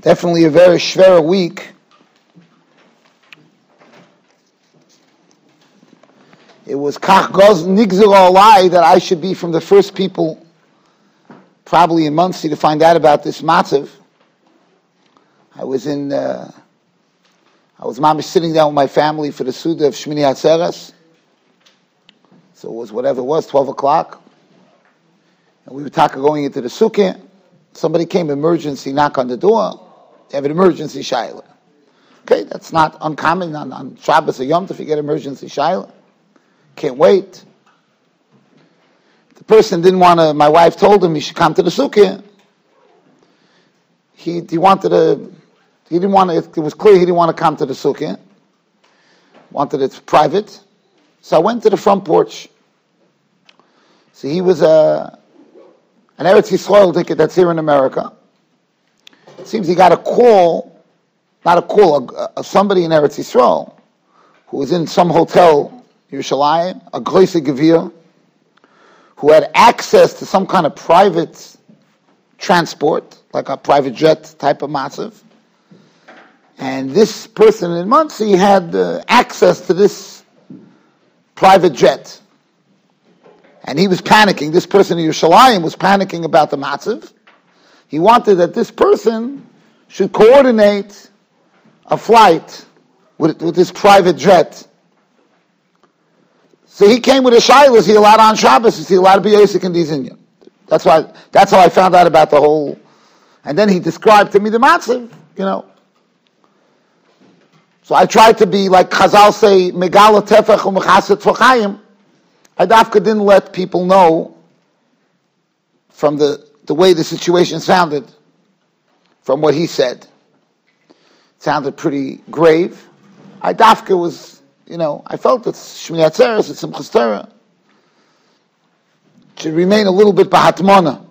Definitely a very schwer week. It was Kach Goz Nigzer Olai that I should be from the first people, probably in Monsey, to find out about this matzav. I was in, uh, I was mamish sitting down with my family for the Suda of Shmini Atzeres. So it was whatever it was, 12 o'clock. And we were talking going into the sukkah. Somebody came, emergency knock on the door. They have an emergency shaila. Okay, that's not uncommon on, on Shabbos or Yom to get emergency shaila. Can't wait. The person didn't want to, my wife told him he should come to the sukkah. He, he wanted to, he didn't want to, it was clear he didn't want to come to the sukkah. Wanted it private. So I went to the front porch. So he was a, an Eretz Yisrael ticket that's here in America. Seems he got a call, not a call, a, a, somebody in Eretz Yisrael who was in some hotel Yerushalayim, a Groise Gevir, who had access to some kind of private transport, like a private jet type of massive. And this person in Monsey had uh, access to this private jet. And he was panicking. This person in Yerushalayim was panicking about the massive. He wanted that this person should coordinate a flight with, with this private jet so he came with a shaila, is he allowed on Shabbos? Is he allowed to be Yosef in these Indian? That's why, that's how I found out about the whole, and then he described to me the matziv, you know. So I tried to be like Chazal say, Megala tefach u'mechaset fachayim. I dafka didn't let people know from the, the way the situation sounded, from what he said. It sounded pretty grave. I dafka was you know, I felt that Shmini it's Simchas should remain a little bit Bahatmona.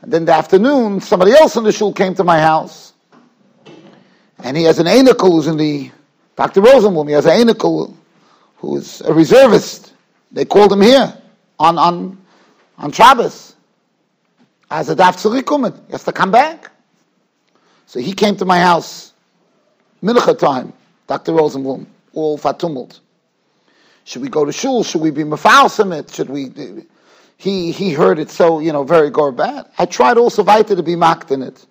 And then the afternoon, somebody else in the shul came to my house, and he has an anicle who's in the, Dr. Rosenblum, he has an anicle who is a reservist. They called him here on, on, on Shabbos as a daf tzurikumet. He has to come back. So he came to my house, mincha time, Dr. Rosenblum, all fatumult. Should we go to shul? Should we be mafalsim Should we? He he heard it so you know very gore bad. I tried also weiter to be mocked in it.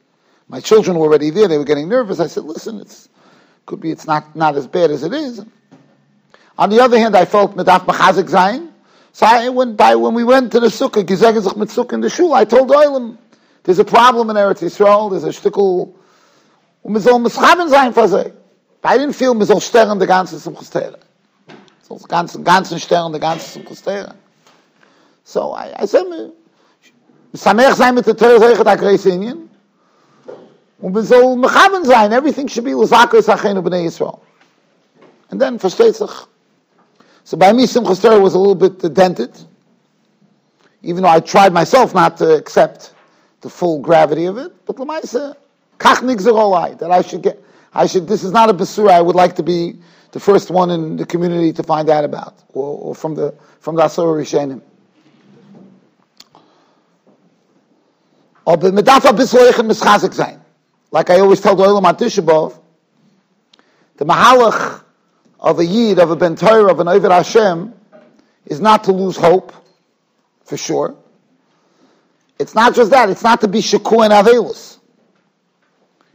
My children were already there; they were getting nervous. I said, "Listen, it's could be it's not not as bad as it is." On the other hand, I felt medaf machazik zayin. So I went by when we went to the sukkah, gizegezach mit sukkah in the shul. I told Oilam, "There's a problem in Eretz Yisrael. There's a shtickle." Und wir sollen mischaben sein für sie. I didn't feel mir soll sterren de ganze zum gestere. So de ganze ganzen sterren de ganze zum gestere. So I I said me Samech sein mit der Teure sagen da Kreisinien. Und wir soll mechaben sein. Everything should be Lusaka Sachenu B'nai Yisrael. And then, versteht sich. So by me, Simchas Torah was a little bit dented. Even though I tried myself not to accept the full gravity of it. But Lamaisa, kach nigzer that I should get, I should, this is not a basura I would like to be the first one in the community to find out about, or, or from the from the Asura Rishenim. Like I always tell the Olam Atishabov, the mahalach of a yid, of a ben Torah, of an Ovid Hashem, is not to lose hope, for sure. It's not just that, it's not to be shakur and avelus.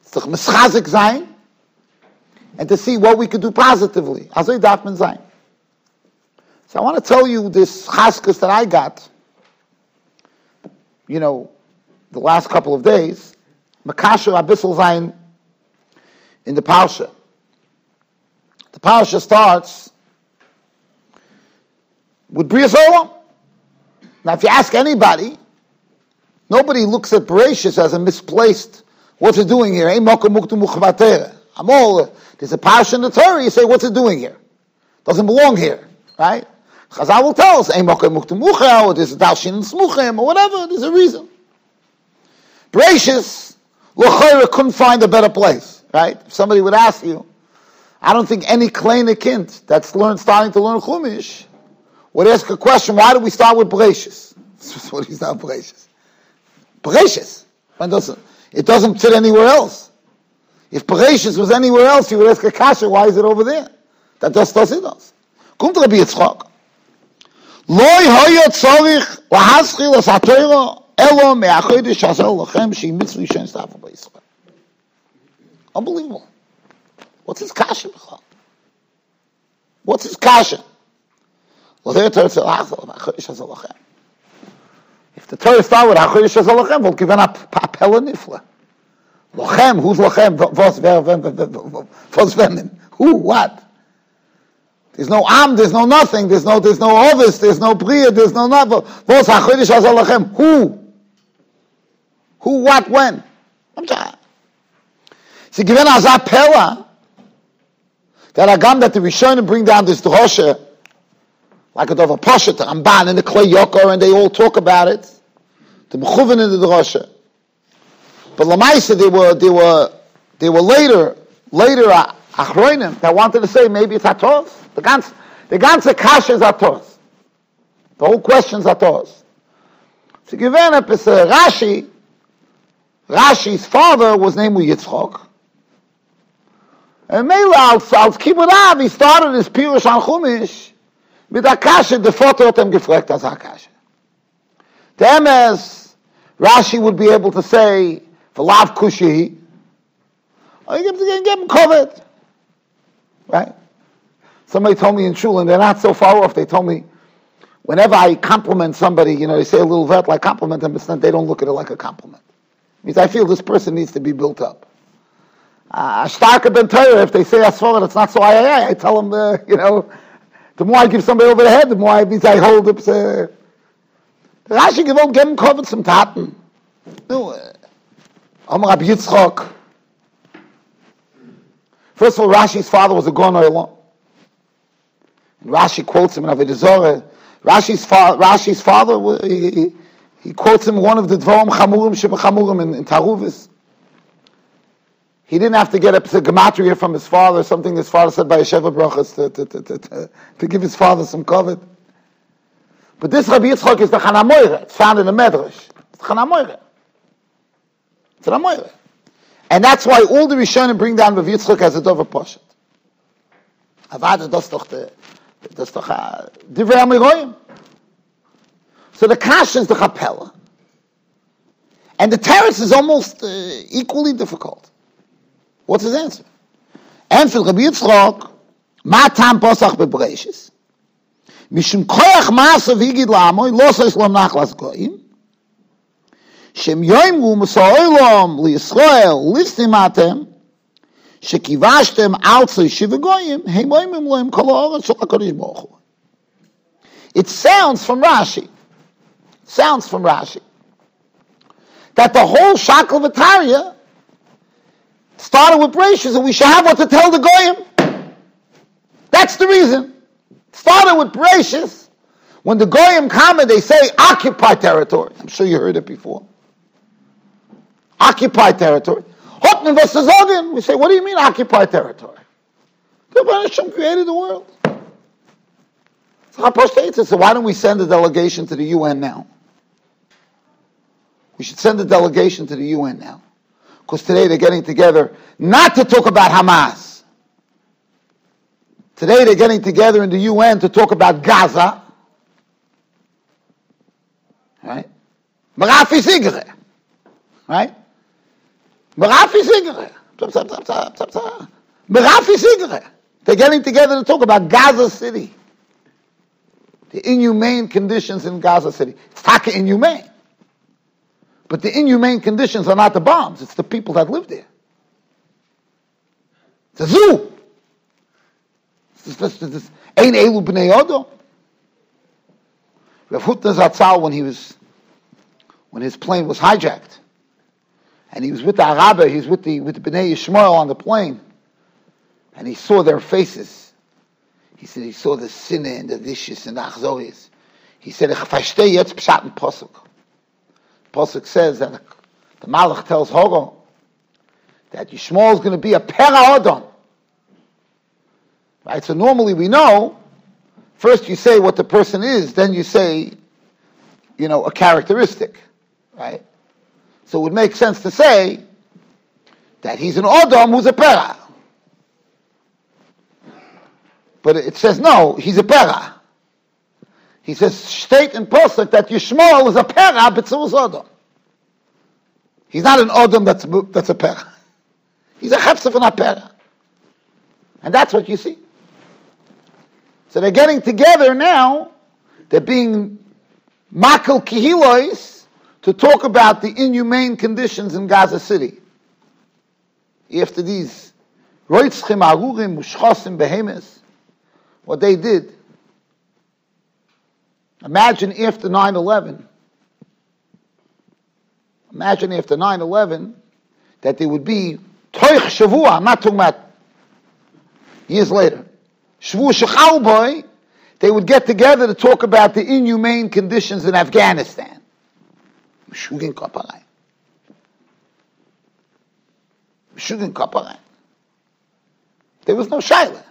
It's to mischazik zayin, and to see what we could do positively. Azoy Dafman Zayin. So I want to tell you this chaskas that I got, you know, the last couple of days, Makasha Abyssal Zayin in the Parsha. The Parsha starts with Bria Now if you ask anybody, nobody looks at Bereshis as a misplaced, what's it doing here? I'm all, there's a passion in the Torah, you say, what's it doing here? Doesn't belong here, right? Chazal will tell us, or there's a Dalshin and Smuchem, or whatever, there's a reason. Gracious, L'chayra couldn't find a better place, right? If somebody would ask you, I don't think any kleine kind that's learned, starting to learn Chumash would ask a question, why do we start with Bereshis? what is not Bereshis? Bereshis. It doesn't fit anywhere else. If Bereshis was anywhere else, you would ask a kasha, why is it over there? That just doesn't us. Kommt Rabbi Yitzchak. Loi hoyo tzorich lahaschil es ha-Torah elo me'achodesh hazel lochem she'i mitzvah shen stafu b'Yisrael. Unbelievable. What's his kasha b'chal? What's his kasha? If the Torah started with Hachodesh Hazel we'll give an appella nifla. Lochem, who's Lochem? Was, was, Who, what? There's no am, there's no nothing, there's no, there's no ovis, there's no bria, there's no nothing. Was HaChodesh Hazel Who? Who, what, when? I'm sorry. Sie gewinnen als Appella, that Agam that the Rishonim bring down this drosha, like a Dova Pasha, the Ramban, and the Klei Yokor, and they all talk about it. The Mechuvin in the drosha. But Lamaisa, they were, they were, they were later, later uh, Achroinim that wanted to say maybe it's Atos. The ganze, the ganze Kasha is Atos. The whole question is Atos. So given up is Rashi, Rashi's father was named Yitzchok. And Mela, als, als Kibbutz he started his Pirush on Chumash mit der Kasche, der Vater hat ihm gefragt, als Kasche. Dem es, Rashi would be able to say, V'lav Kushi, oh, you give, give him COVID. Right? Somebody told me in Shul, and they're not so far off, they told me, whenever I compliment somebody, you know, they say a little vet, like compliment them, but they don't look at it like a compliment. It means I feel this person needs to be built up. Uh, starker than Torah, if they say Asforat, it's not so I, I, tell them, uh, you know, the more I give somebody over the head, the more I, means I hold up. Uh, Rashi gewollt geben Kovet zum Taten. Nu, Am Rabbi Yitzchok. First of all, Rashi's father was a Gon Oilon. Rashi quotes him in Avodah Zorah. Rashi's, fa- Rashi's father, he, he, he, quotes him one of the Dvorim Chamurim Shebechamurim in, in Taruvis. He didn't have to get a gematria from his father, something his father said by a Sheva Brachas to, to, to, to, give his father some covet. But this Rabbi Yitzchak is the Chanamoire. It's found in the Medrash. It's Chanamoire. It's Chanamoire. And that's why all the Rishonim bring down Rabbi Yitzchak as a Dover Poshet. Avada, das doch doch Divrei Amiroyim. So the Kash is the Chapella. And the terrace is almost uh, equally difficult. What's his answer? Answer Rabbi Yitzchok, ma tam posach bebreishis. Mishum koyach masa vigid lamoy, lo so islam nachlas goyim. Shem yoim ru musa oilom li Yisrael listim atem, שכיוושתם על צוישי וגויים, הם אומרים להם כל האורץ של הקדוש ברוך הוא. It sounds from Rashi. It sounds from Rashi. That the whole Shakel Vitaria started with Bereshis, and we should have what to tell the Goyim. That's the reason. Started with Bereshis. When the Goyim come and they say, occupy territory. I'm sure you heard it before. Occupy territory. Hotman versus Ogin. We say, what do you mean occupy territory? The Hashem created the world. So why don't we send a delegation to the UN now? We should send a delegation to the UN now. Because today they're getting together not to talk about Hamas. Today they're getting together in the UN to talk about Gaza. Right? Marafi Zigre. Right? Marafi Zigre. Marafi Zigre. They're getting together to talk about Gaza City. The inhumane conditions in Gaza City. It's taka inhumane. But the inhumane conditions are not the bombs, it's the people that live there. It's a zoo. Ein Elu B'nei Odo. Rav Zatzal, when he was, when his plane was hijacked, and he was with the Arabe, he was with the, with the B'nai Yishmael on the plane, and he saw their faces. He said he saw the sinne and the vicious and the achzoris. He said, verstehe jetzt Pshat and Posuk. Pasuk says that the Malach tells Hogo that Yishmael is going to be a Pera Right? So normally we know, first you say what the person is, then you say, you know, a characteristic. Right? So it would make sense to say that he's an Odom who's a Pera. But it says no, he's a Pera. He says, state in Pesach that Yishmael is a Pera, is Odom. He's not an Odom that's, that's a Pera. He's a Chepsef and a Pera. And that's what you see. So they're getting together now, they're being Makal Kihilois to talk about the inhumane conditions in Gaza City. After these Roitzchim Arurim, Mushchosim, Behemoths, what they did. Imagine after 9 11, imagine after 9 11 that there would be Toich Shavua, I'm not talking about years later. Shavu Shechalboy, they would get together to talk about the inhumane conditions in Afghanistan. Shugin Kaparai. Shugin Kaparai. There was no Shaila.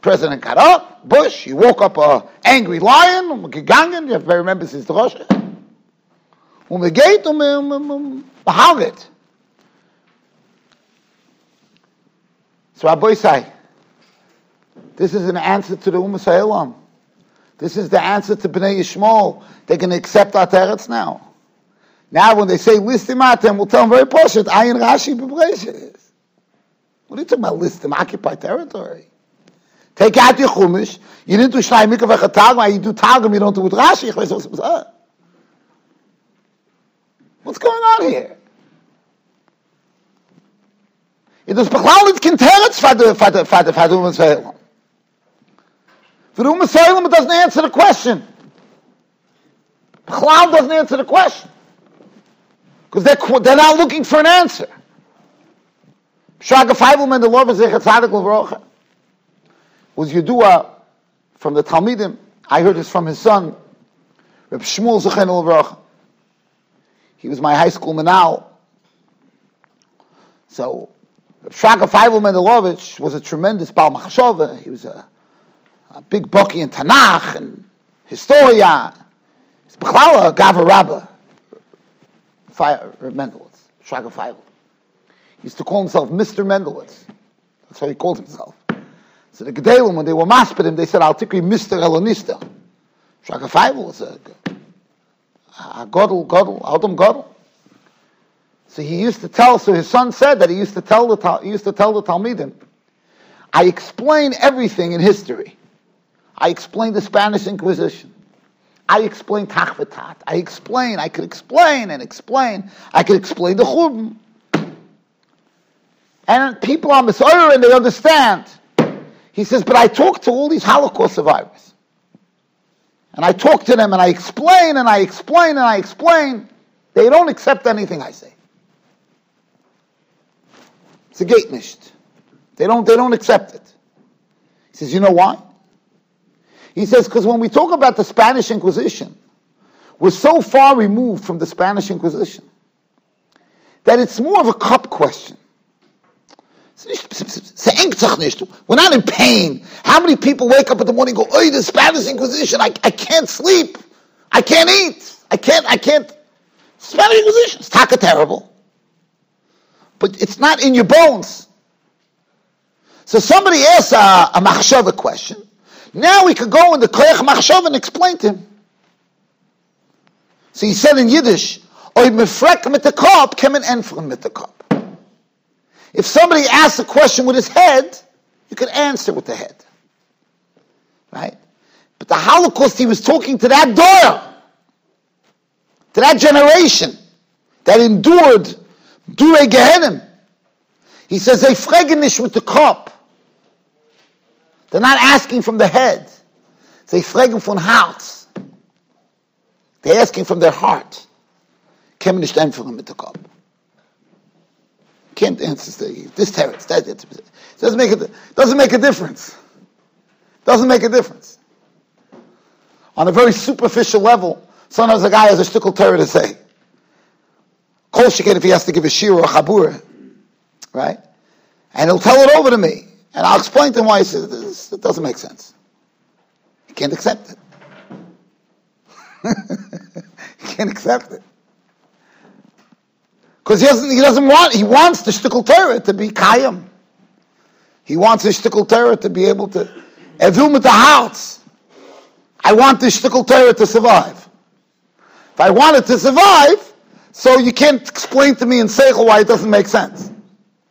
President got up, Bush, he woke up a angry lion, gegangen, you have to remember since the Rosh. Um geht um um behaget. So Rabbi say, this is an answer to the Ummah Sa'ilam. This is the answer to Bnei Yishmael. They can accept our teretz now. Now when they say listim atem, we'll tell them very poshut, ayin Rashi b'breishis. What are you talking about listim, occupy territory? Take out your chumash. You didn't do shnai mikvah v'chatagma. You do targum. You don't do Rashi. What's going on here? It is bechlal it kinteretz for the for the for the for the Ummah Salem. For Salem, it doesn't answer the question. Bechlal doesn't answer the question because they're they're not looking for an answer. Shaga Feivelman, the Lord of Zechat Tzadik Levrocha was Yedua from the Talmidim. I heard this from his son, Reb Shmuel Zechen He was my high school manal. So, Reb Shraga Feivel Mendelovich was a tremendous Baal Machshava. He was a, a big bucky in Tanakh and Historia. He's Bechlala Gava Rabba. Reb Mendelowitz, Shraga Feivel. He used to call himself Mr. Mendelowitz. That's how he called himself. So the Gedalim, when they were him, they said, I'll take you Mr. Elonista. Shraga Feivel was a, a Godel, Godel, Adam. So he used to tell, so his son said that he used to tell the, he used to tell the Talmidim, I explain everything in history. I explain the Spanish Inquisition. I explain Tachvatat. I explain, I could explain and explain. I could explain the Churban. And people are Messiah and they understand. He says, but I talk to all these Holocaust survivors. And I talk to them and I explain and I explain and I explain. They don't accept anything I say. It's a gate nicht. They don't, they don't accept it. He says, you know why? He says, because when we talk about the Spanish Inquisition, we're so far removed from the Spanish Inquisition that it's more of a cup question. We're not in pain. How many people wake up in the morning and go, oh, the Spanish Inquisition, I, I can't sleep. I can't eat. I can't, I can't. Spanish Inquisition, it's taka terrible. But it's not in your bones. So somebody asks a, a machshava question. Now we could go in the koyach machshava and explain to him. So he said in Yiddish, oy mefrek mit the kop, kemen enfren kop. If somebody asks a question with his head, you can answer with the head. Right? But the Holocaust, he was talking to that door, to that generation that endured Dure Gehenim. He says, they fregenish with the cup. They're not asking from the head. They fragen von Herz. They're asking from their heart. Nicht einfach mit der Kopf can't answer this teretz. That it doesn't make a doesn't make a difference. Doesn't make a difference. On a very superficial level, sometimes a guy has a shtickle terror to say. Kol sheket if he has to give a shir or a chabura, right? And he'll tell it over to me, and I'll explain to him why he says this. It doesn't make sense. He can't accept it. he can't accept it. Because he doesn't, he doesn't want, he wants the shtickle Torah to be kayam. He wants the shtickle Torah to be able to, evil with the hearts. I want the shtickle Torah to survive. If I want it to survive, so you can't explain to me in Seichel why it doesn't make sense.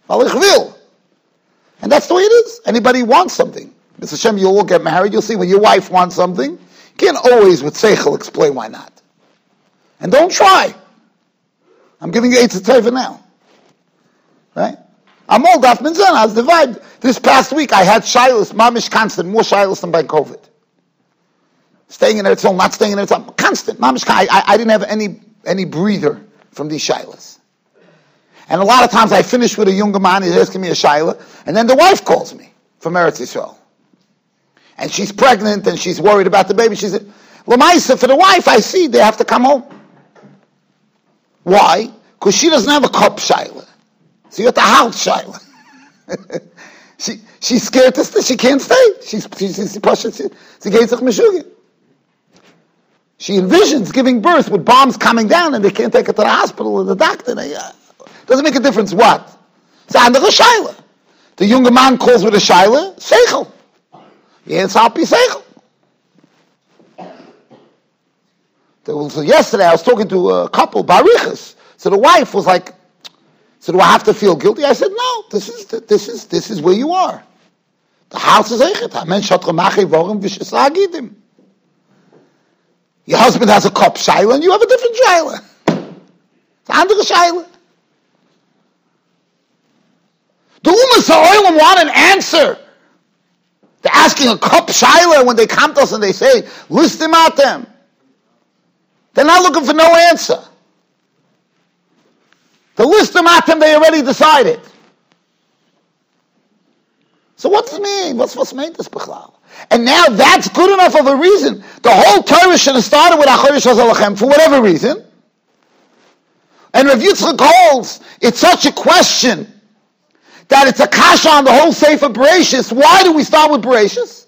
And that's the way it is. Anybody wants something. Mr. Hashem, you'll all get married. You'll see when your wife wants something, you can't always with Seichel explain why not. And don't try. I'm giving you Eitzah Teva now. Right? I'm all Daf Minzan. I was divided. This past week I had Shilas, Mamish constant, more Shilas than by COVID. Staying in Eretz not staying in Eretz constant. Mamish, I, I, I didn't have any, any breather from these Shilas. And a lot of times I finish with a younger man, he's asking me a Shilah, and then the wife calls me from Eretz Yisrael. And she's pregnant and she's worried about the baby. She said, Lamaisa, for the wife, I see they have to come home. Why? Because she doesn't have a cup Shaila. So you have the house Shaila. she, she's scared to stay. She can't stay. She's, she's, she's, she's, she envisions giving birth with bombs coming down and they can't take her to the hospital or the doctor. They, uh, doesn't make a difference what. It's under the shaila. The younger man calls with a shaila, seichel. Yes, I'll be seichel. So yesterday I was talking to a couple, Barichas. So the wife was like, so do I have to feel guilty? I said, no, this is, this is, this is where you are. The house is Eichet. Your husband has a cup shaila and you have a different shaila. It's andere shaila. The Ummah Sa'olim want an answer. They're asking a cup shaila when they come to us and they say, list them out them. They're not looking for no answer. The list of matim they already decided. So what's it mean? What's what's made this bichlal? And now that's good enough of a reason. The whole Torah should have started with Achorish Hazalachem for whatever reason. And Rav Yitzchak holds it's such a question that it's a kasha on the whole Sefer Bereshis. Why do we start with Bereshis?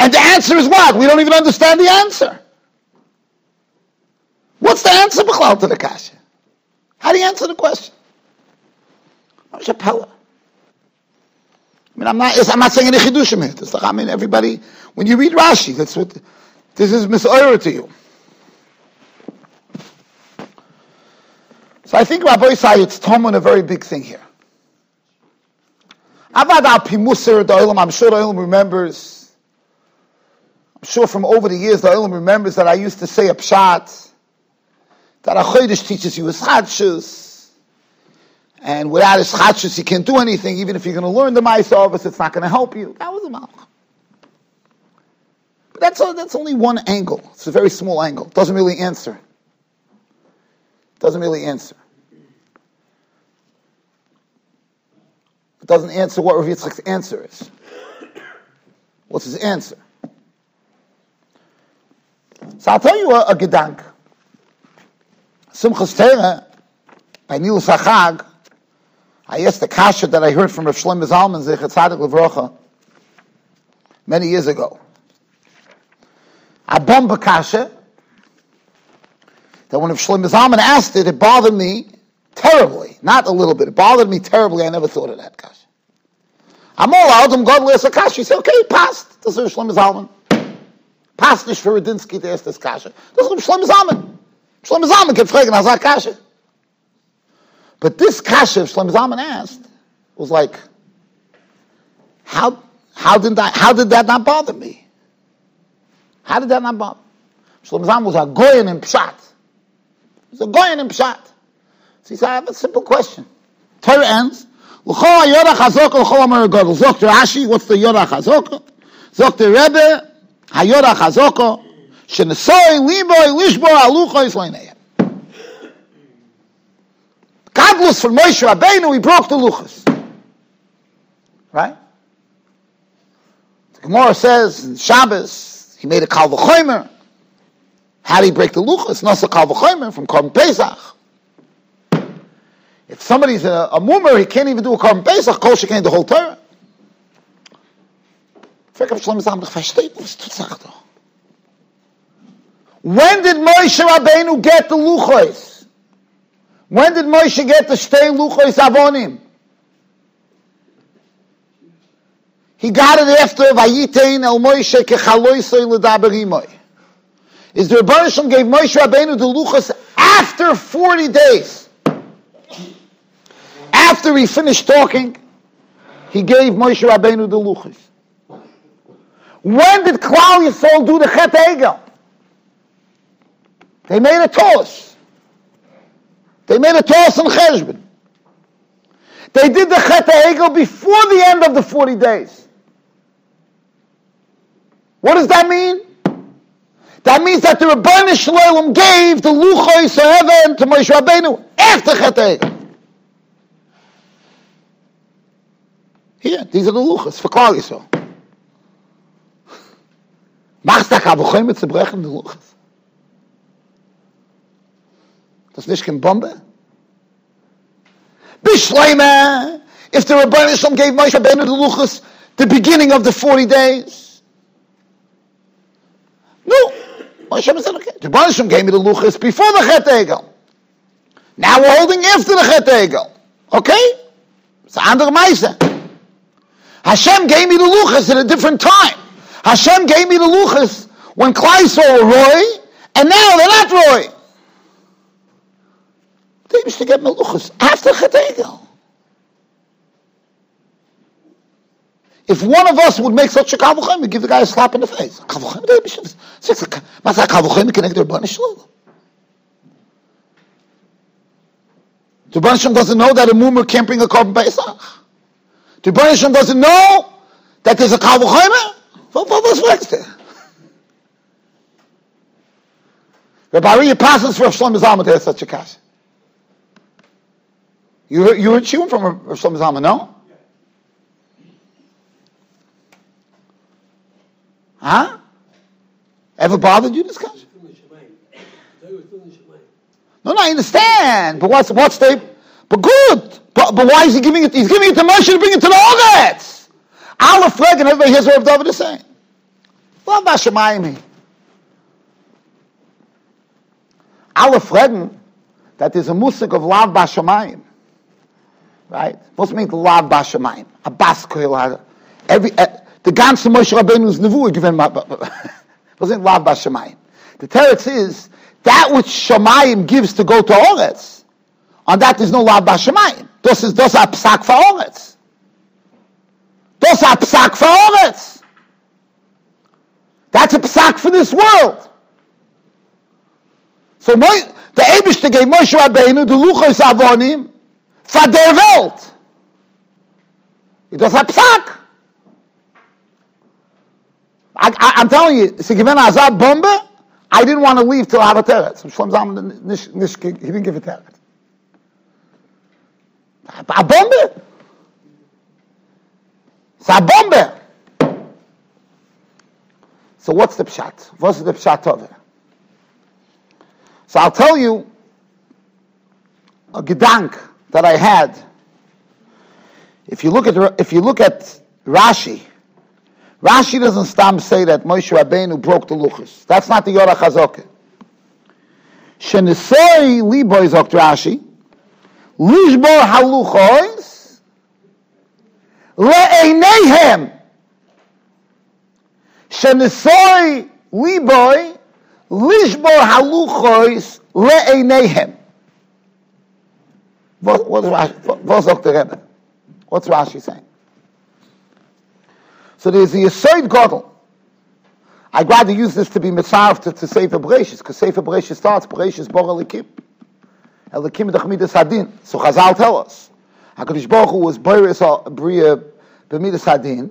And the answer is what? We don't even understand the answer. What's the answer B'chlal to the kasha? How do you answer the question? Shapella. I mean, I'm not, I'm not saying any chidushim here. I mean, everybody, when you read Rashi, that's what, this is misoira to you. So I think Rabbi Isai, it's Tomon a very big thing here. Avad al pimusir the I'm sure the Olam remembers, I'm sure from over the years the Olam remembers that I used to say a pshat, that a chodesh teaches you ischadshus, and without ischadshus you can't do anything, even if you're going to learn the ma'asavas, it's not going to help you. That was a malach. But that's, a, that's only one angle. It's a very small angle. It doesn't really answer. It doesn't really answer. It doesn't answer what Rav Yitzchak's answer is. What's his answer? So I'll tell you a, a gedank. Simchas Torah, by Nilus HaChag, I asked the kasha that I heard from Rav Shlomo Zalman, Zechat Tzadik Levrocha, many years ago. A bomba kasha, that when Rav Shlomo Zalman asked it, it bothered me terribly. Not a little bit. It bothered me terribly. I never thought of that kasha. I'm all out, I'm God a kasha. He said, okay, passed. This is Rav Shlomo Zalman. Passed nicht für Rudinsky to ask this kasha. This is Rav Shlomo Zalman. Shlomo Zalman kept fragen, how's that kasha? But this kasha Shlomo Zalman asked was like, how, how, did that, how did that not bother me? How did that not bother Shlomo Zalman was a goyen in pshat. He was a goyen in pshat. So he said, I have a simple question. Torah ends, L'chol yorach hazok l'chol amar gadol. Zok Rashi, what's the yorach hazok? Zok Rebbe, hayorach Liboy lishbo alucha is leineim. Godless from Moshe Rabbeinu, he broke the luchas. Right? The Gemara says in Shabbos, he made a kal v'chomer. How did he break the luchas? Nasa kal v'chomer from Korban Pesach. If somebody's a, a mummer, he can't even do a Korban Pesach, kol shekain the whole Torah. Frag auf Shlomo verstehe, was tut doch. When did Moshe Rabbeinu get the luchos? When did Moshe get the Shtei Luchos Avonim? He got it after Vayitein El Moshe Kechaloisoi L'daber Is the Rebbeinu gave Moshe Rabbeinu the Luchos after 40 days. After he finished talking, he gave Moshe Rabbeinu the Luchos. When did Klal Yisrael do the Chet Egel? They made a toss. They made a toss in Cheshbon. They did the Chet Egel before the end of the 40 days. What does that mean? That means that the Rabbanah Shalom gave the Luchoi Seheven to Moshe Rabbeinu after Chet Egel. Here, these are the Luchos for Klal Yisrael. Machst du Kavuchim mit zerbrechen, die Luchos? Das nicht kein Bombe? Bishleime, if the Rabbanah Shalom gave Moshe Rabbeinu the Luchos the beginning of the 40 days, no. Moshe said, okay. The Rabbanah Shalom gave me the Luchos before the Chet Egel. Now we're holding after the Chet Egel. Okay? It's an andere Meise. Hashem gave me the luchas at a different time. Hashem gave me the luchas when Kleisol were Roy, and now they're not Roy. They used to get meluchas after Chategel. If one of us would make such a kavuchem, we give the guy a slap in the face. Kavuchem, they should. What's that kavuchem? Connect their bunny shalom. The Banishim doesn't know that a mummer can't bring a carbon Pesach. The Banishim doesn't know that there's a kavuchem. Eh? What was next? Rabbi Ari passes for Shlomo Zalman to such a kash. You heard, you heard Shimon from Shlomo Zalman, no? Huh? Ever bothered you, this kash? No, no, I understand. But what's what's the but good. But, but why is he giving it? He's giving it to Moshe to bring it to the Oretz. Aleph flag and everybody hears what David is saying. Lav Bashamayim. Aleph flag that is a musik of Lav Bashamayim. Right? What's mean Lav Bashamayim? A baskoil. Every uh, the ganze Moshe Rabbeinu's nevuah given wasn't Lav Bashamayim. The teretz is that which Shamayim gives to go to Oretz. On that is no Lav Bashamayim. Ist das a psak for Oretz. Das a psak for Oretz. That's a psak for this world. So the Eibishter gave Moshe Rabbeinu the Luchos Avonim for der Welt. It was a psak. I, I'm telling you, sie gewinnen Azad Bombe, I didn't want to leave till I have a teretz. Shlom Zalman, he didn't give a teretz. A bombe. It's a bombe. So what's the pshat? What's the pshat of it? So I'll tell you a gedank that I had. If you look at if you look at Rashi, Rashi doesn't stop say that Moshe Rabbeinu broke the luchas. That's not the Yorah Chazokah. Shenisoi liboy zok Rashi. Haluchos le'eineihem. Shenisoi liboy lishbor haluchos le'eineihem. What's Rashi? What's Rashi saying? So there's the Yisoid Godel. I'd rather use this to be mitzvah to, to Sefer Bereshis, because Sefer Bereshis starts, Bereshis Bor Elikim. Elikim Dachmidas Hadin. So Chazal tell us. HaKadosh Baruch Hu was Beres Bria B'midas Hadin.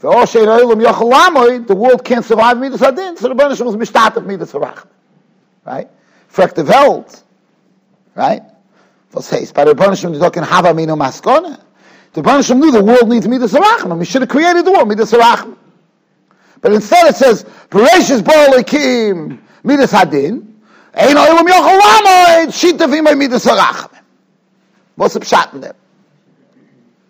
The world can't survive Midas Hadin, so the Rebbeinu was Mishtat of Midas Harach. Right? Frek the Welt. Right? Was heißt, bei der Rebbeinu die talking Hava Mino Maskone. The Rebbeinu knew the world needs Midas Harachim. He should have created the world, Midas Harachim. But instead it says, Bereshis Bo Elikim Midas Hadin. Ein oilum yochel lamoid, shitavim ay midas harachim. What's the pshat in there?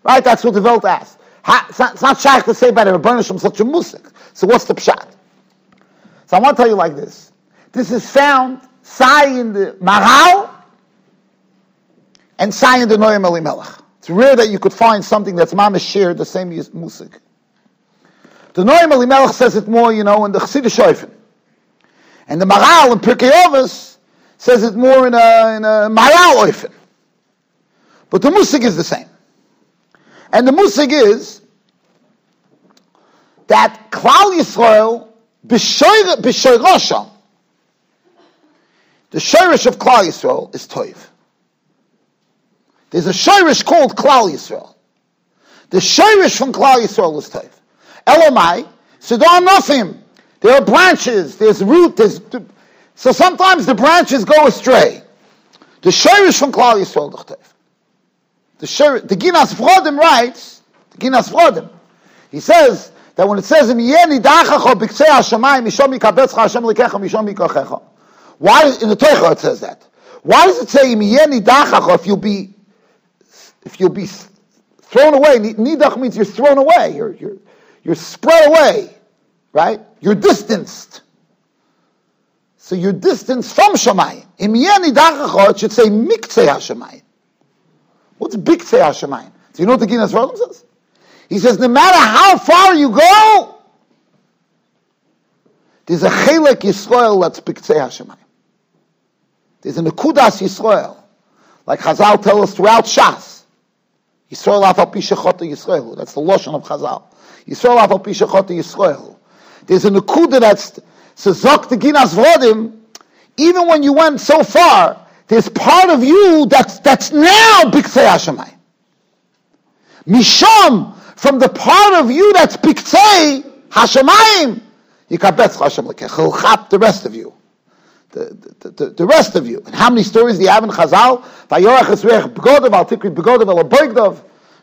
Right, that's what the Welt asked. Ha, it's, not, shaykh to say by the Rebbeinu Shem such a musik. So what's the pshat? So I want to tell you like this. This is found, sai in the Maral, and Sayin the Noyam Elimelech. It's rare that you could find something that's mamish shared the same musik. The Noyam Elimelech says it more, you know, in the Chassidish Shofin. And the Maral in Pirkei Avos says it more in a, in a Maral Oifen. But the musik is the same. And the musik is that Klal Yisrael, B'shoyrosha, the shirish of Klal Yisrael is Toiv. There's a shirish called Klal Yisrael. The shirish from Klal Yisrael is so there are nothing. There are branches, there's root, there's... So sometimes the branches go astray. The shirish from Klal Yisrael is Toiv. The, shirish, the Ginas Vrodim writes, the Ginas Vrodim, he says that when it says, why in the Torah it says that? Why does it say if you'll be if you'll be thrown away? Nidach means you're thrown away. You're you're you're spread away, right? You're distanced. So you're distanced from Shemayim. Im it should say Miktzei HaShemayim. What's Biktzei HaShemayim? Do you know what the Guinness Rollin says? He says, no matter how far you go, there's a Chelek Yisrael that's Biktzei HaShemayim. There's a Nekudas Yisrael. Like Chazal tell us throughout Shas. Yisrael afal pishachota Yisrael. That's the Lashon of Chazal. Yisrael afal pishachota Yisrael. There's a Nekuda that's Sezok Ginas Vodim. Even when you went so far, there's part of you that's, that's now Biktzei Hashemayim. Misham, from the part of you that's Biktzei Hashemayim, Yikabetz Hashem Lekech. He'll chap the rest of you the, the, the, rest of you. And how many stories do you have in Chazal?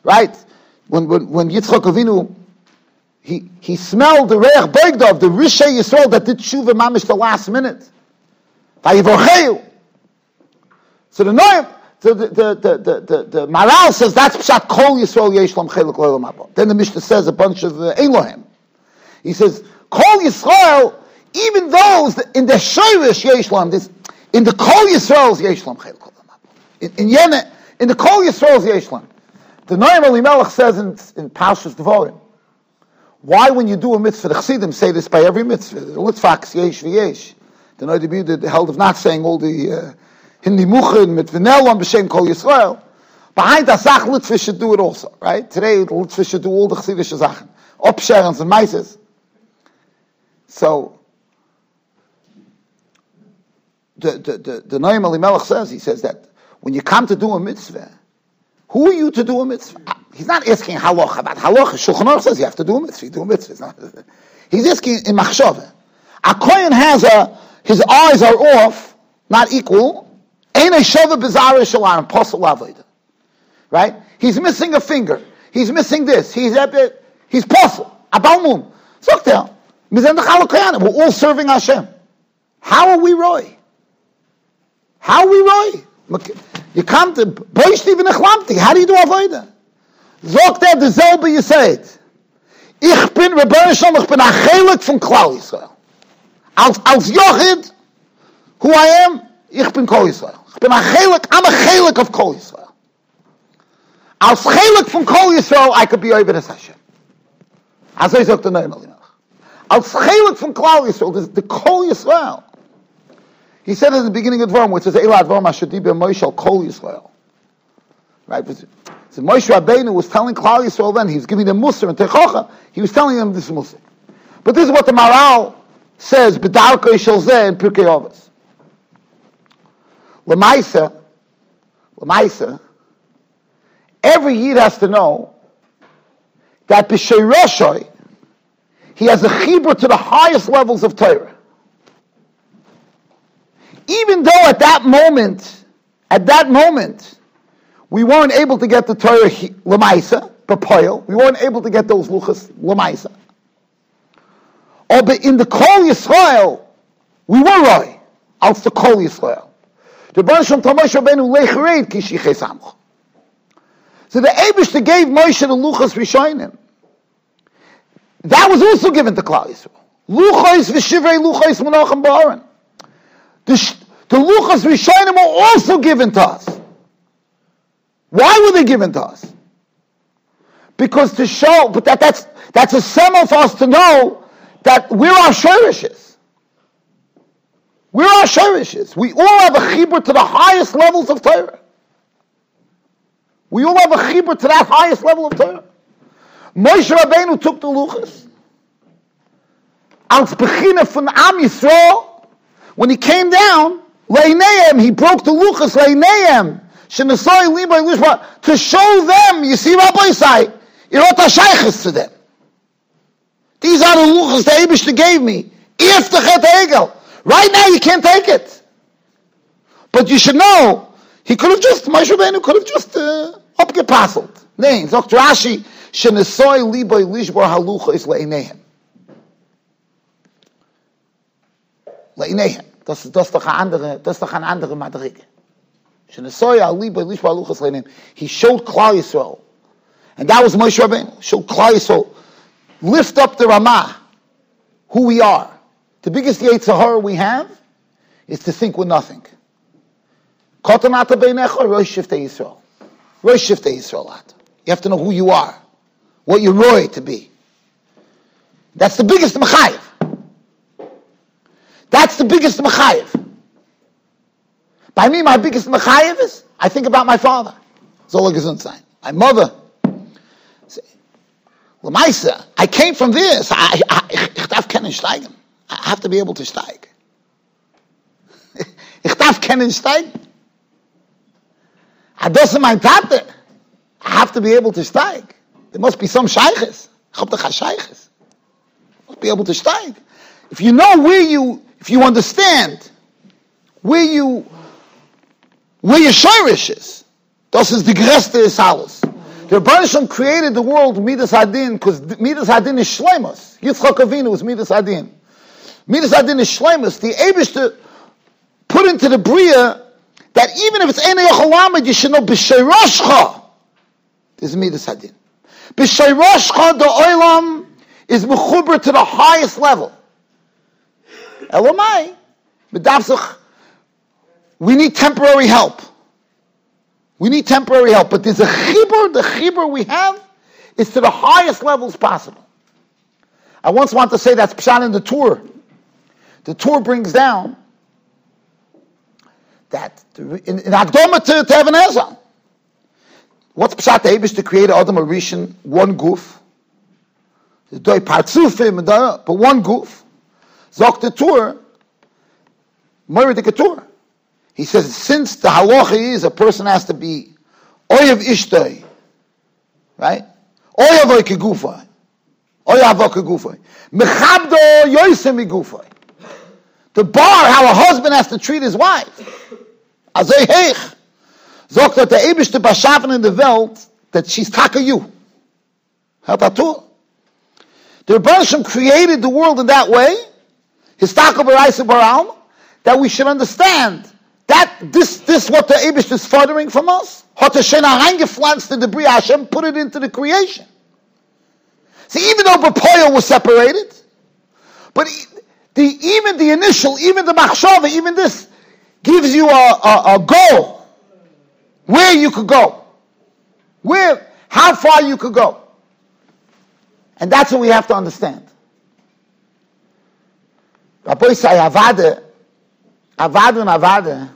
Right? When, when, when Yitzchak Avinu, he, he smelled the Reich Boigdov, the Rishei Yisrael that did Shuva Mamish the last minute. So the Noam, the, the, the, the, the, the Maral says that's Pshat Kol Yisrael Yeshlam Chelik Then the Mishnah says a bunch of uh, Elohim. He says, Kol Yisrael even those in the Shirish Yeshlam, this, in the Kol Yisrael's Yeshlam, in, in Yemen, in the Kol Yisrael's Yeshlam. The Noam Elimelech says in, in Pashas Devorim, why when you do a mitzvah, the Chassidim say this by every mitzvah, the Litzvaks Yesh V'Yesh. The Noam the held of not saying all the uh, Hindi Muchin, mit V'nelon, B'Shem Kol Yisrael. Behind Asach, Litzvah should do it also, right? Today, Litzvah should do all the Chassidish Sachen. Opsherens and Meises. So, the, the, the, the Noam Elimelech says, he says that when you come to do a mitzvah, who are you to do a mitzvah? He's not asking halacha about halacha. Shulchan says you have to do a mitzvah. You do a mitzvah. He's asking in machshava. A kohen has a, his eyes are off, not equal. Ein a shava bizarre shalar apostle avodah. Right? He's missing a finger. He's missing this. He's a bit. he's apostle. Abalmum. Zoktel. We're all serving Hashem. How are we roy? How we roy? You come to boish even a How do you do avoida? Zogt er dezelfde je zegt. Ich bin Rebbeinu Shalom, ich bin a chelik von Klal Yisrael. Als, als Yochid, who I am, ich bin Kol Yisrael. Ich bin a I'm a chelik of Kol Yisrael. Als chelik von Kol Yisrael, I could be over the Hashem. Also ich sag der Neumel. Als chelik von Klal Yisrael, the Kol Yisrael, he said at the beginning of the Dvarim, which says, Elad Dvarim Ashadi Moshe Kol Yisrael. Right? So Moshe Rabbeinu was telling Klal Yisrael then, he was giving them Musar and Techocha, he was telling them this Musar. But this is what the Maral says, B'darko Yishal Zeh in Pirkei Avos. Lemaisa, Lemaisa, every Yid has to know that B'Shei Roshoi, he has a chibur to the highest levels of Torah even though at that moment, at that moment, we weren't able to get the Torah Lamaisa, Papoil, we weren't able to get those Luchas Lamaisa. Or oh, but in the Kol Yisrael, we were right. Als the Kol Yisrael. The Baruch Tamosh Rabbeinu Lechered Kishiche Samch. So the Abishta gave Moshe the Luchas Rishonim. That was also given to Klal Yisrael. Luchas v'shivrei Luchas Menachem Ba'aron. The, the Luchas Rishonim were also given to us. Why were they given to us? Because to show, but that, that's, that's a symbol for us to know that we're our sherishes. We're our sherishes. We all have a chibur to the highest levels of Torah. We all have a chibur to that highest level of Torah. Moshe Rabbeinu took the luchas. Als beginner von Am Yisrael, when he came down, Leineim, he broke the luchas, Leineim, Shenasoi Liba Lishma, to show them, you see Rabbi say, Irot HaShaychus to them. These are the luchas the Abishta gave me. If the Chet Egel. Right now you can't take it. But you should know, he could have just, Moshe Rabbeinu could have just uh, upgepasselt. Nein, sagt Rashi, Shenesoi liboy lishbor halucha is. Leinehem. Das, das doch eine andere, das doch eine andere Madrige. Shenesoi liboy lishbor halucha is leinehem. He showed Klal Yisrael. And that was Moshe Rabbeinu. Showed Klal Yisrael. Lift up the Ramah, who we are. The biggest Yetzirah we have is to think we're nothing. Kotanata beinecha, Rosh Shiftei Yisrael. Rosh Shiftei. You have to know who you are, what you're roy to be. That's the biggest Machayev. That's the biggest Machayev. By me, my biggest Machayev is, I think about my father. Zola Gesundsein. My mother. Lamaisa, I came from this. I, I, steigen. I have to be able to steig. ich darf kennen. Das ist mein Tate. I have to be able to steig. There must be some shaykhs. Ich hab doch. Must be able to steig. If you know where you, if you understand where you, where your shirish is, das ist die größte is alles. The Rebbeinu created the world Midas Adin because Midas Adin is Shlemus. Yitzchak Avinu was Midas Adin. Midas Adin is Shlemus. The to put into the Bria that even if it's Enei Yochalamid, you should know B'Sheiroshcha. This is Midas Adin. B'Sheiroshcha, the Oilam is Mechuber to the highest level. Elamai, we need temporary help. We need temporary help, but there's a chibur, the chibur we have is to the highest levels possible. I once want to say that's Pshan in the Tur. The Tur brings down that in, in Akdoma to, to Even HaEzer, what's Pshat Abish to create Adam Arishan, one goof, the doi partzufim, but one goof, Zok the Tur, Moridik Tur. He says, since the halacha is a person has to be oyev ishtoi, right? Oyev kegufay. Oyev kegufay. Mechabdo yoisem igufay. The bar, how a husband has to treat his wife. Azay heich. Zogt that the Ebish to Bashafen in the Welt, that she's taka you. How about The Rebbeinu created the world in that way, his taka baraisa baram, that we should understand that this this what the Abish is furthering from us. Hat Hashem reingepflanzt the debris Hashem put it into the creation. See, even though Bapoya was separated, but the even the initial, even the machshava, even this gives you a, a, a goal where you could go, where how far you could go, and that's what we have to understand. Rabbi say avade, avade and avade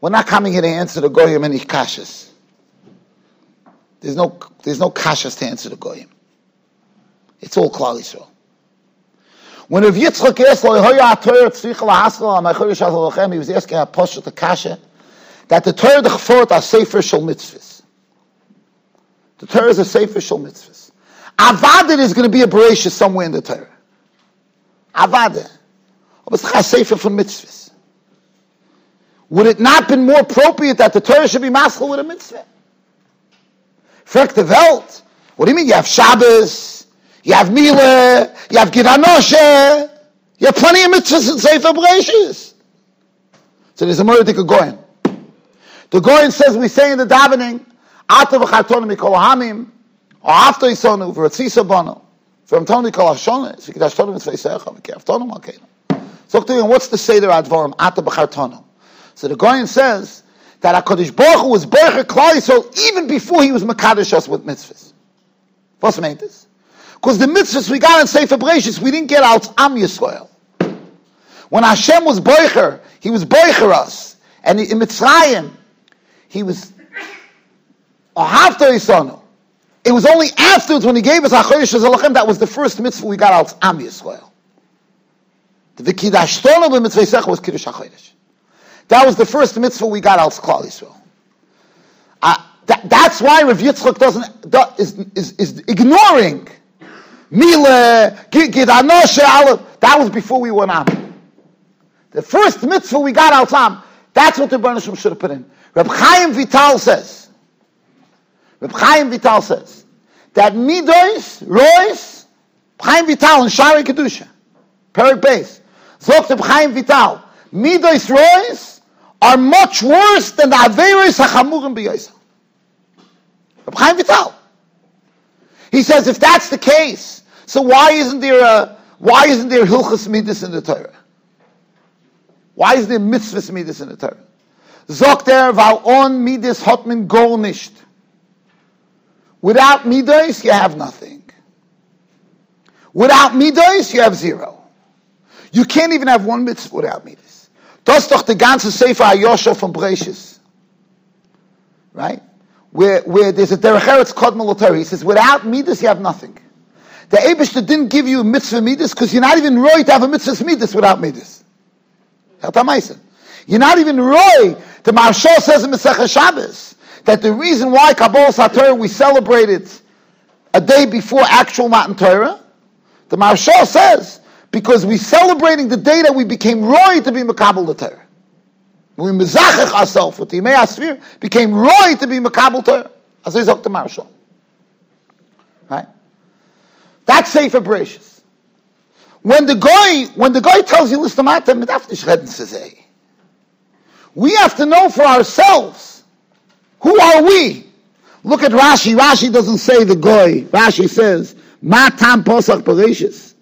we're not coming here to answer the goyim any kashas. There's no, there's no kashas to answer the goyim. It's all Klal Yisrael. When Rav Yitzchak asked, he was asking a poshet the kasha, that the Torah the Chforot are safer shal mitzvahs. The Torah is a safer shal mitzvahs. Avada is going to be a bereshit somewhere in the Torah. Avada. Mitzvahs. Would it not been more appropriate that the Torah should be maskal with a mitzvah? Frek the Welt. What do you mean? You have Shabbos, you have Mila, you have Gidanoshe, you have plenty of mitzvahs and Sefer Bereshis. So there's a Murdik Goyen. The Goyen says, we say in the davening, Ata v'chartonu mikol hamim, or after isonu, v'ratzisa bono, from Tony Kol Hashonis, v'kidash tonu mitzvah yisecha, v'kiaf tonu malkeinu. So, what's the Seder Advarim, Ata b'chartonu? So the Goyen says that HaKadosh Baruch Hu was Baruch Klal Yisrael even before he was Makadosh us with mitzvahs. What's mean this? Because the mitzvahs we got in Sefer Bereshis, we didn't get out Am Yisrael. When Hashem was Boicher, He was Boicher us. And in Mitzrayim, He was Ahavta Yisonu. It was only afterwards when He gave us HaChodesh Zalachem that was the first mitzvah we got out of Am Yisrael. The Kiddush Torah mitzvah was Kiddush HaChodesh. That was the first mitzvah we got out Klal Yisrael. Uh, that, that's why Rav Yitzchak doesn't, is, is, is ignoring Mila, Gidanosha, That was before we went on. The first mitzvah we got out Am, that's what the Bernishim should have put in. Reb Chaim Vital says, Reb Chaim Vital says, that Midois, Rois, Chaim Vital and Shaarei Kedusha, Perik Beis, Zogt Reb Chaim Vital, Midois, Rois, are much worse than the Averis HaChamurim B'Yosef. Reb Chaim Vital. He says, if that's the case, so why isn't there a, why isn't there Hilchas Midas in the Torah? Why is there mitzvahs midas in the Torah? Zok der, weil on midas hat nicht. Without midas, you have nothing. Without midas, you have zero. You can't even have one mitzvah without midas. Das doch the ganze Sefer HaYashar from Bereshis. Right? Where, where there's a derech eretz kod He says, without midas, you have nothing. The Abishter didn't give you a mitzvah midas because you're not even right to have a mitzvah midas without midas. You're not even Roy. The Marshal says in Masech Shabbos that the reason why Kabbalah Satorah we celebrate it a day before actual Matan Torah, the Marshal says because we're celebrating the day that we became Roy to be Makabal the Torah. We mezachach ourselves with the Yimei Asfir, became Roy to be Makabal Torah. As I the Marshal. Right? That's Sefer Bereshis. When the guy, when the guy tells you, listen, we have to know for ourselves, who are we? Look at Rashi. Rashi doesn't say the goy. Rashi says, Ma tam posach parishis.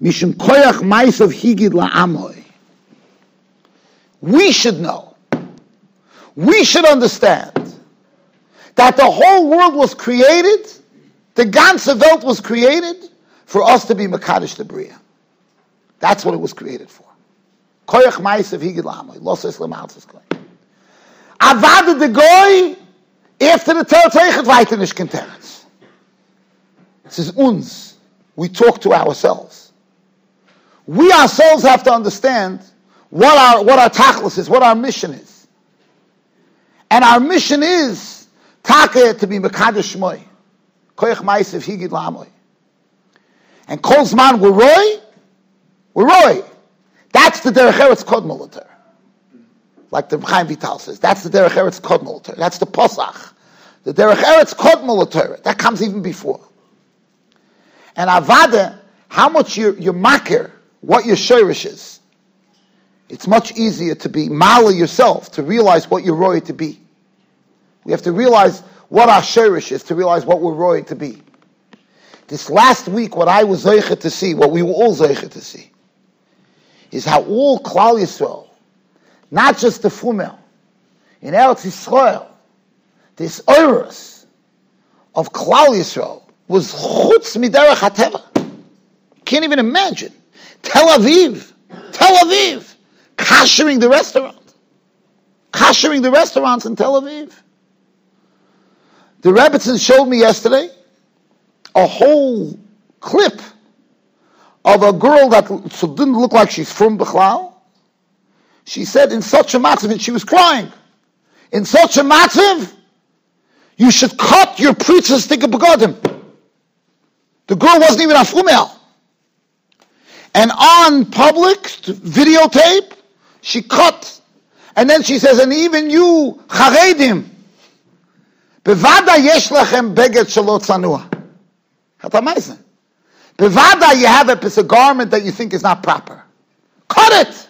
Mishum koyach maisav higid la'amoy. We should know. We should understand that the whole world was created, the ganze Welt was created for us to be Makadish the Bria. That's what it was created for. Koyach ma'asav higid la'amoy. Losses lemalzis koy. Avada de goy, after the Torah teichet weiter nicht. This is uns. We talk to ourselves. We ourselves have to understand what our, what our tachlis is, what our mission is. And our mission is take to be mekadosh shmoy. Koyach ma'asav higid la'amoy. And kol zman we're roy, we're Roy. That's the Derech Eretz Kod Molitor. Like the Chaim Vital says. That's the Derech Eretz Kod Molitor. That's the Posach. The Derech Eretz Kod Molitor. That comes even before. And Avada, how much you're, you're makir, what your shirish is. It's much easier to be mala yourself, to realize what you're roy to be. We have to realize what our shirish is, to realize what we're roy to be. This last week, what I was zeichet to see, what we were all zeichet to see, is how all Klal Yisrael, not just the Fumel, in Eretz Yisrael, this Oirus of Klal Yisrael was chutz miderach hateva. Can't even imagine. Tel Aviv, Tel Aviv, kashering the restaurant, kashering the restaurants in Tel Aviv. The Rebbitzin showed me yesterday a whole clip of a girl that didn't look like she's from Bechlal. She said in such a matzav, and she was crying. In such a matzav, you should cut your preacher's stick of begodim. The girl wasn't even a female. And on public videotape, she cut. And then she says, and even you, charedim, bevada yesh lechem beged shalot amazing. Bevada, you have a piece of garment that you think is not proper. Cut it!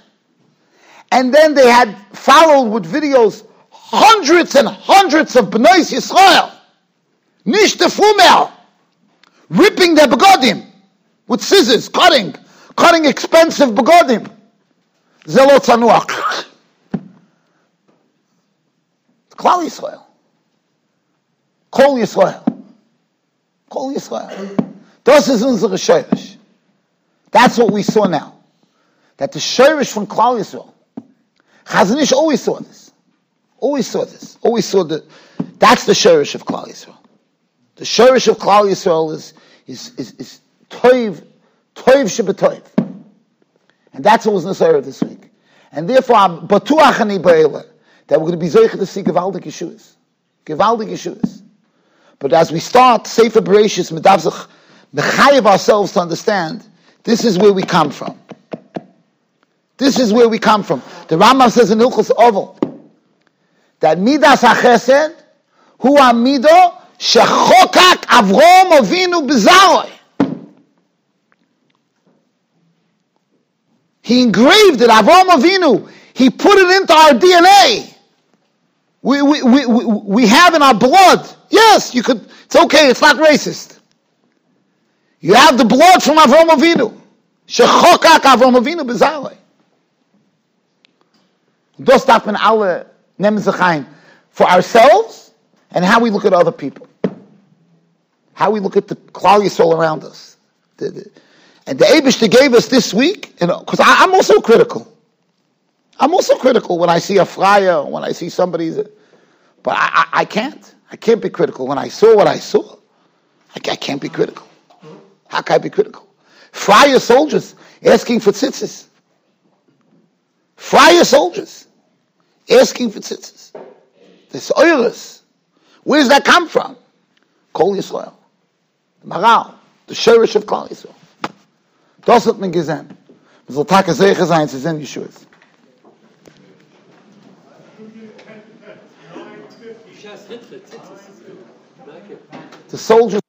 And then they had followed with videos hundreds and hundreds of B'nai Yisrael, Nish Fumel, ripping their begodim with scissors, cutting, cutting expensive begodim. Zelot It's Klal Yisrael. Kol Yisrael. Kol Yisrael. Das ist unsere Sheirish. That's what we saw now. That the Sheirish from Klal Yisrael. Chazon Ish always saw this. Always saw this. Always saw that. That's the Sheirish of Klal Yisrael. The Sheirish of Klal Yisrael is, is, is, is Toiv, Toiv Shebetoiv. And that's what was Nasara this week. And therefore, I'm Batuach Ani that we're going to be Zeicha to see Gevaldik Yeshuas. Gevaldik Yeshuas. But as we start Sefer Bereshis, Medavzach, Mechayev ourselves to understand, this is where we come from. This is where we come from. The Rambam says in Hilchos Avel, that Midas HaChesed, Hu Amido, Shechokak Avrom Avinu Bezaroi. He engraved it, Avram Avinu. He put it into our DNA. We, we, we, we, we have in our blood. Yes, you could, it's okay, it's not racist. You have the blood from Avram Avinu. Shechokak Avram Avinu bezalei. Das darf man alle nehmen sich ein. For ourselves and how we look at other people. How we look at the Klal Yisrael around us. The, the, and the gave us this week, you know, because I'm also critical. I'm also critical when I see a flyer, when I see somebody's, but I, I, I can't. I can't be critical. When I saw what I saw, I, I can't be critical. How can I be critical? Friar soldiers asking for tzitzis. Friar soldiers asking for tzitzis. This oh, oilers. Where does that come from? Kol Yisrael. Maral. The Sherish of Kol Yisrael. Das hat man gesehen. Man soll Tage sicher sein, sie sind Yeshuas. The soldiers